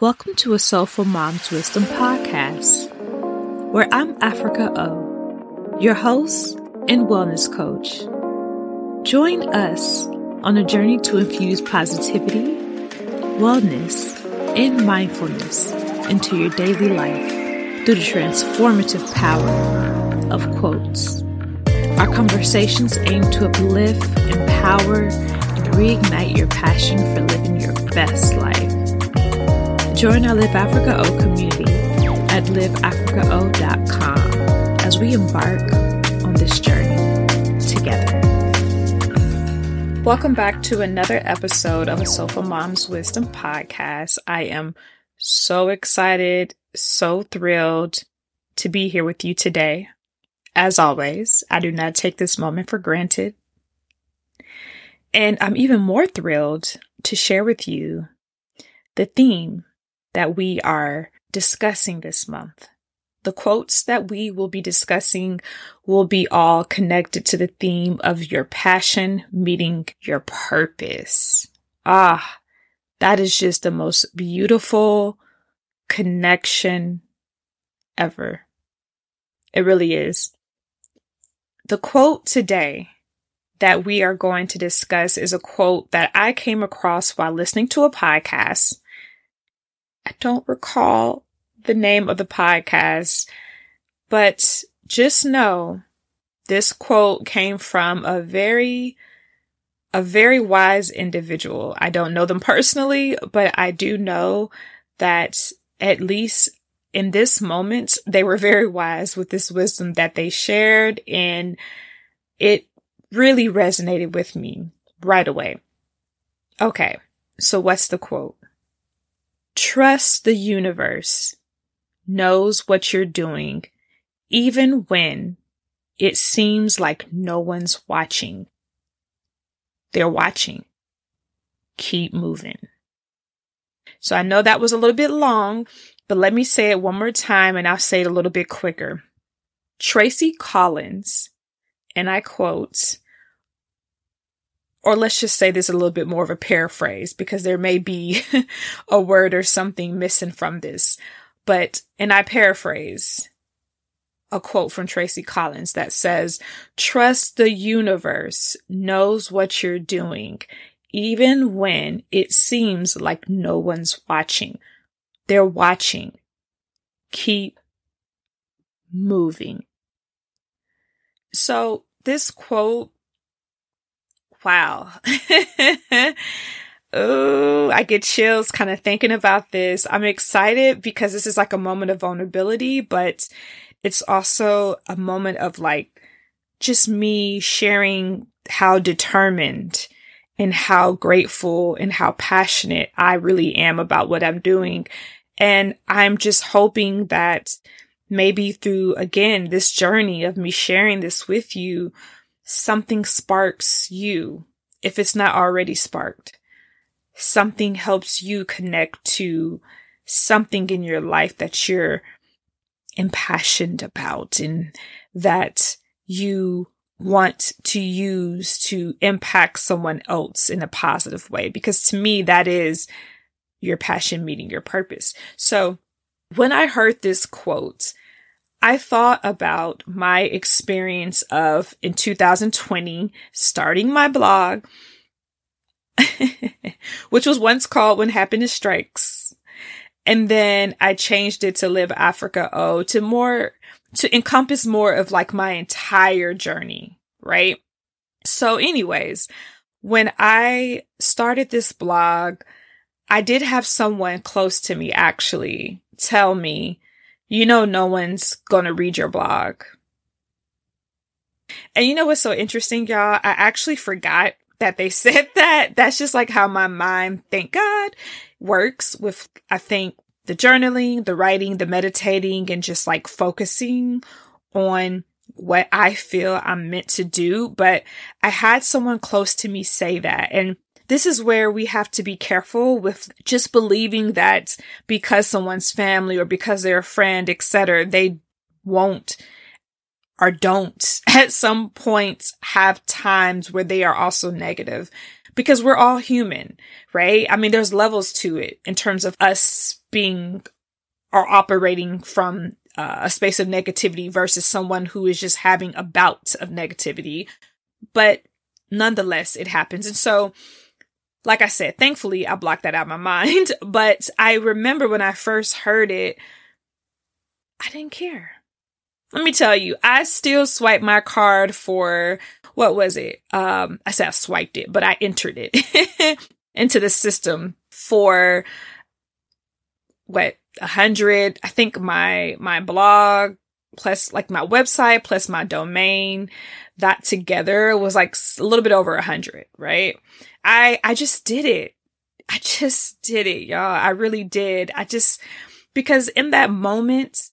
Welcome to a Soulful Mom's Wisdom podcast, where I'm Africa O, your host and wellness coach. Join us on a journey to infuse positivity, wellness, and mindfulness into your daily life through the transformative power of quotes. Our conversations aim to uplift, empower, and reignite your passion for living your best life. Join our Live Africa O community at liveafricao.com as we embark on this journey together. Welcome back to another episode of a Soulful Mom's Wisdom podcast. I am so excited, so thrilled to be here with you today. As always, I do not take this moment for granted. And I'm even more thrilled to share with you the theme that we are discussing this month. The quotes that we will be discussing will be all connected to the theme of your passion meeting your purpose. Ah, that is just the most beautiful connection ever. It really is. The quote today that we are going to discuss is a quote that I came across while listening to a podcast I don't recall the name of the podcast, but just know this quote came from a very a very wise individual. I don't know them personally, but I do know that at least in this moment, they were very wise with this wisdom that they shared and it really resonated with me right away. Okay. So what's the quote? Trust the universe knows what you're doing, even when it seems like no one's watching. They're watching. Keep moving. So I know that was a little bit long, but let me say it one more time and I'll say it a little bit quicker. Tracie Collins, and I quote, or let's just say this a little bit more of a paraphrase because there may be a word or something missing from this. But, and I paraphrase a quote from Tracie Collins that says, trust the universe knows what you're doing, even when it seems like no one's watching. They're watching. Keep moving. So this quote Wow. Oh, I get chills kind of thinking about this. I'm excited because this is like a moment of vulnerability, but it's also a moment of like just me sharing how determined and how grateful and how passionate I really am about what I'm doing. And I'm just hoping that maybe through again, this journey of me sharing this with you, something sparks you if it's not already sparked. Something helps you connect to something in your life that you're impassioned about and that you want to use to impact someone else in a positive way. Because to me, that is your passion meeting your purpose. So when I heard this quote, I thought about my experience of in 2020 starting my blog, which was once called When Happiness Strikes. And then I changed it to Live Africa O to more, to encompass more of like my entire journey, right? So anyways, when I started this blog, I did have someone close to me actually tell me you know no one's gonna read your blog. And you know what's so interesting, y'all? I actually forgot that they said that. That's just like how my mind, thank God, works with, I think, the journaling, the writing, the meditating, and just like focusing on what I feel I'm meant to do. But I had someone close to me say that. And this is where we have to be careful with just believing that because someone's family or because they're a friend, etc., they won't or don't at some points have times where they are also negative because we're all human, right? I mean, there's levels to it in terms of us being or operating from uh, a space of negativity versus someone who is just having a bout of negativity. But nonetheless, it happens. And so, like I said, thankfully I blocked that out of my mind. But I remember when I first heard it, I didn't care. Let me tell you, I still swipe my card for what was it? Um, I said I swiped it, but I entered it into the system for what a hundred. I think my my blog plus like my website plus my domain that together was like a little bit over a hundred, right? I I just did it. I just did it, y'all. I really did. I just because in that moment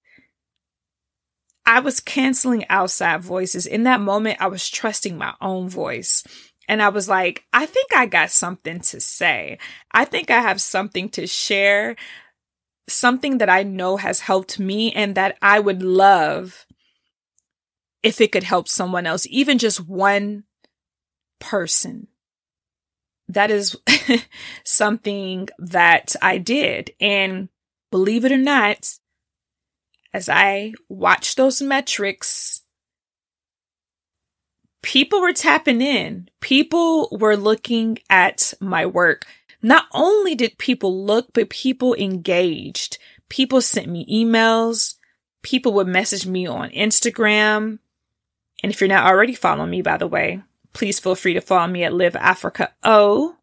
I was canceling outside voices. In that moment, I was trusting my own voice. And I was like, I think I got something to say. I think I have something to share, something that I know has helped me and that I would love if it could help someone else, even just one person. That is something that I did. And believe it or not, as I watched those metrics, people were tapping in. People were looking at my work. Not only did people look, but people engaged. People sent me emails. People would message me on Instagram. And if you're not already following me, by the way, please feel free to follow me at Live Africa O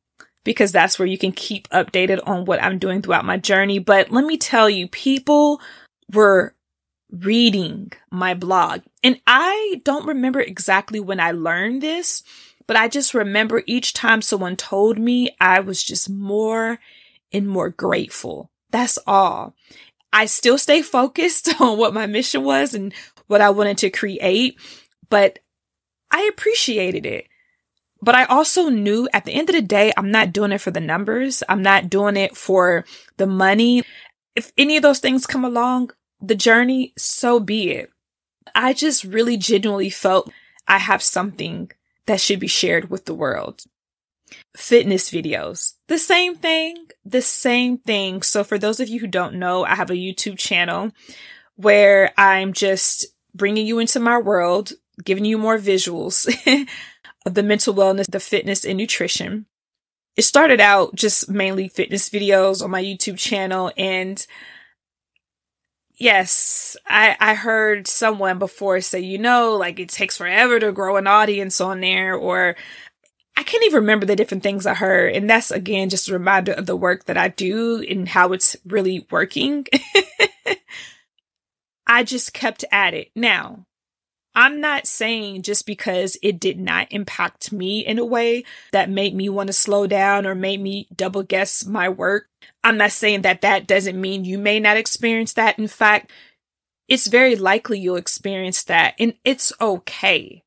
because that's where you can keep updated on what I'm doing throughout my journey. But let me tell you, people were reading my blog. And I don't remember exactly when I learned this, but I just remember each time someone told me, I was just more and more grateful. That's all. I still stay focused on what my mission was and what I wanted to create, but I appreciated it. But I also knew at the end of the day, I'm not doing it for the numbers. I'm not doing it for the money. If any of those things come along, the journey, so be it. I just really genuinely felt I have something that should be shared with the world. Fitness videos, the same thing, the same thing. So for those of you who don't know, I have a YouTube channel where I'm just bringing you into my world, giving you more visuals of the mental wellness, the fitness and nutrition. It started out just mainly fitness videos on my YouTube channel and Yes, I, I heard someone before say, you know, like it takes forever to grow an audience on there, or I can't even remember the different things I heard. And that's again just a reminder of the work that I do and how it's really working. I just kept at it. Now, I'm not saying just because it did not impact me in a way that made me want to slow down or made me double guess my work. I'm not saying that that doesn't mean you may not experience that. In fact, it's very likely you'll experience that and it's okay.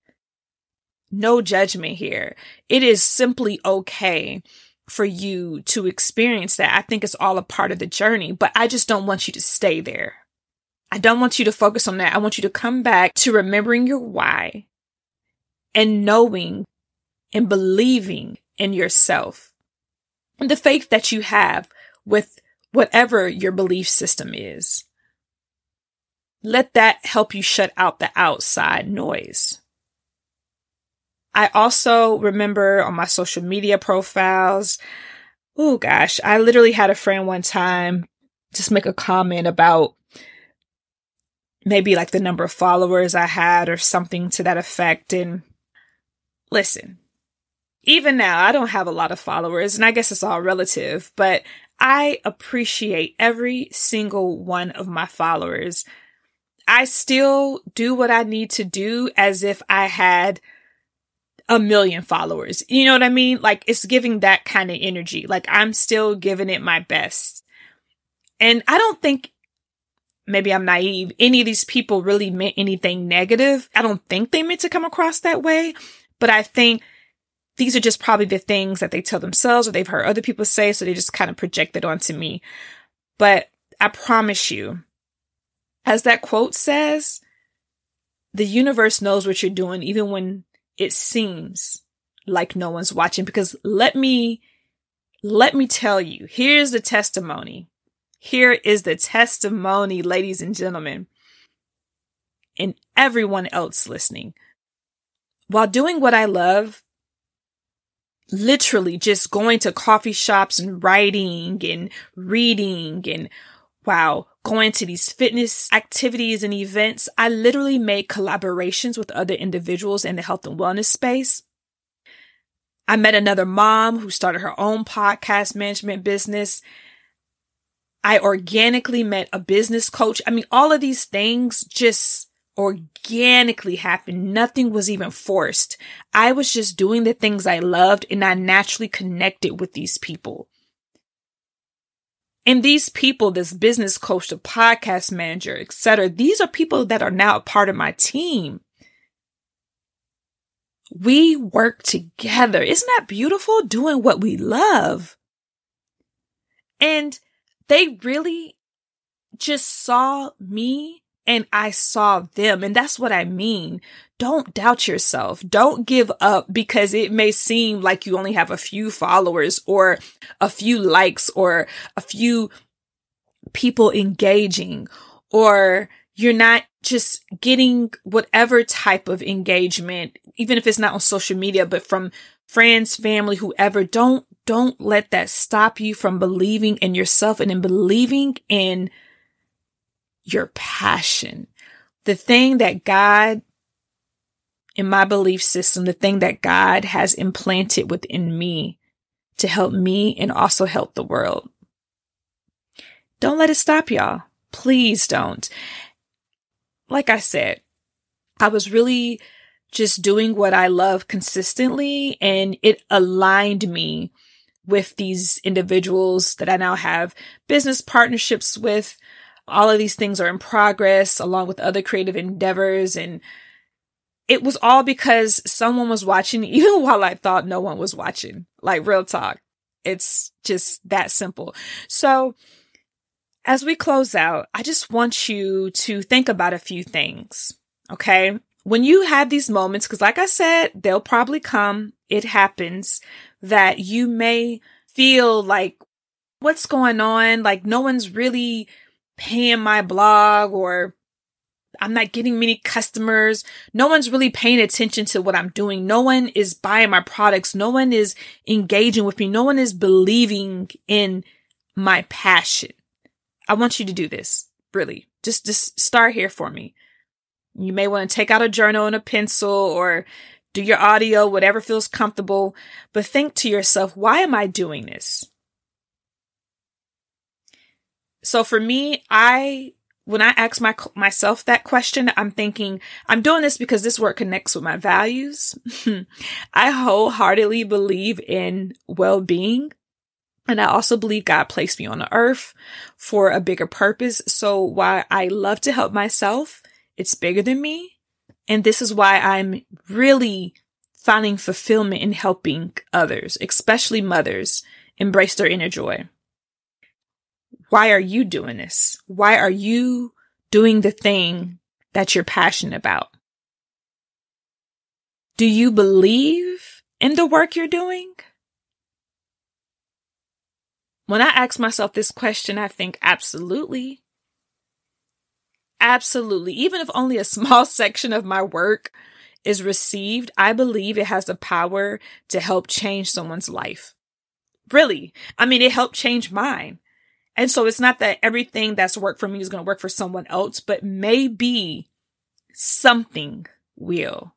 No judgment here. It is simply okay for you to experience that. I think it's all a part of the journey, but I just don't want you to stay there. I don't want you to focus on that. I want you to come back to remembering your why and knowing and believing in yourself and the faith that you have with whatever your belief system is. Let that help you shut out the outside noise. I also remember on my social media profiles, oh gosh, I literally had a friend one time just make a comment about maybe like the number of followers I had or something to that effect. And listen, even now, I don't have a lot of followers, and I guess it's all relative, but I appreciate every single one of my followers. I still do what I need to do as if I had a million followers. You know what I mean? Like it's giving that kind of energy. Like I'm still giving it my best. And I don't think maybe I'm naive. Any of these people really meant anything negative. I don't think they meant to come across that way, but I think these are just probably the things that they tell themselves or they've heard other people say. So they just kind of project it onto me. But I promise you, as that quote says, the universe knows what you're doing, even when it seems like no one's watching because let me, let me tell you, here's the testimony. Here is the testimony, ladies and gentlemen, and everyone else listening. While doing what I love, literally just going to coffee shops and writing and reading and wow, going to these fitness activities and events. I literally made collaborations with other individuals in the health and wellness space. I met another mom who started her own podcast management business. I organically met a business coach. I mean, all of these things just organically happened. Nothing was even forced. I was just doing the things I loved and I naturally connected with these people. And these people, this business coach, the podcast manager, etc., these are people that are now a part of my team. We work together. Isn't that beautiful? Doing what we love. And they really just saw me and I saw them. And that's what I mean. Don't doubt yourself. Don't give up because it may seem like you only have a few followers or a few likes or a few people engaging or you're not just getting whatever type of engagement, even if it's not on social media, but from friends, family, whoever. Don't, don't let that stop you from believing in yourself and in believing in your passion. The thing that God, in my belief system, the thing that God has implanted within me to help me and also help the world. Don't let it stop y'all. Please don't. Like I said, I was really just doing what I love consistently and it aligned me with these individuals that I now have business partnerships with, all of these things are in progress along with other creative endeavors. And it was all because someone was watching, even while I thought no one was watching. Like real talk. It's just that simple. So as we close out, I just want you to think about a few things. Okay. When you have these moments, because like I said, they'll probably come. It happens that you may feel like, what's going on? Like no one's really paying my blog or I'm not getting many customers. No one's really paying attention to what I'm doing. No one is buying my products. No one is engaging with me. No one is believing in my passion. I want you to do this. Really. Just, just start here for me. You may want to take out a journal and a pencil or do your audio, whatever feels comfortable, but think to yourself, why am I doing this? So for me, I when I ask my myself that question, I'm thinking I'm doing this because this work connects with my values. I wholeheartedly believe in well-being. And I also believe God placed me on the earth for a bigger purpose. So while I love to help myself, it's bigger than me. And this is why I'm really finding fulfillment in helping others, especially mothers, embrace their inner joy. Why are you doing this? Why are you doing the thing that you're passionate about? Do you believe in the work you're doing? When I ask myself this question, I think absolutely. Absolutely. Even if only a small section of my work is received, I believe it has the power to help change someone's life. Really. I mean, it helped change mine. And so it's not that everything that's worked for me is going to work for someone else, but maybe something will.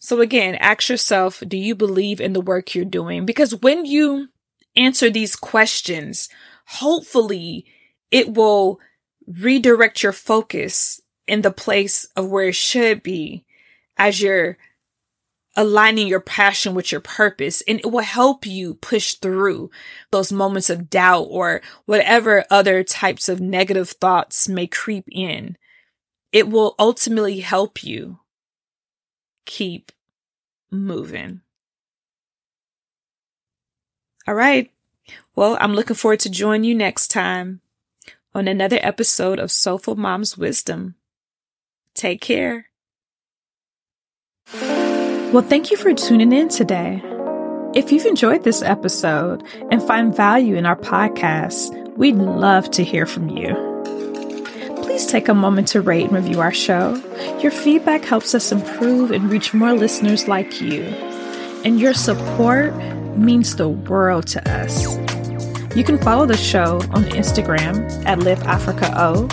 So again, ask yourself, do you believe in the work you're doing? Because when you answer these questions, hopefully it will redirect your focus in the place of where it should be as you're aligning your passion with your purpose and it will help you push through those moments of doubt or whatever other types of negative thoughts may creep in. It will ultimately help you keep moving. All right. Well, I'm looking forward to joining you next time on another episode of Soulful Mom's Wisdom. Take care. Well, thank you for tuning in today. If you've enjoyed this episode and find value in our podcast, we'd love to hear from you. Please take a moment to rate and review our show. Your feedback helps us improve and reach more listeners like you. And your support means the world to us. You can follow the show on Instagram at Live Africa O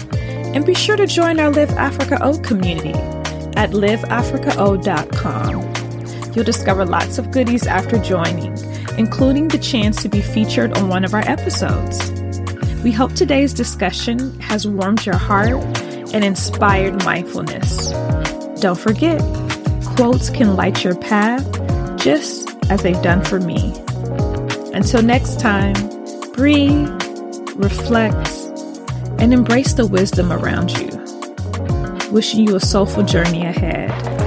and be sure to join our Live Africa O community at liveafricao.com. You'll discover lots of goodies after joining, including the chance to be featured on one of our episodes. We hope today's discussion has warmed your heart and inspired mindfulness. Don't forget, quotes can light your path just as they've done for me. Until next time, breathe, reflect, and embrace the wisdom around you. Wishing you a soulful journey ahead.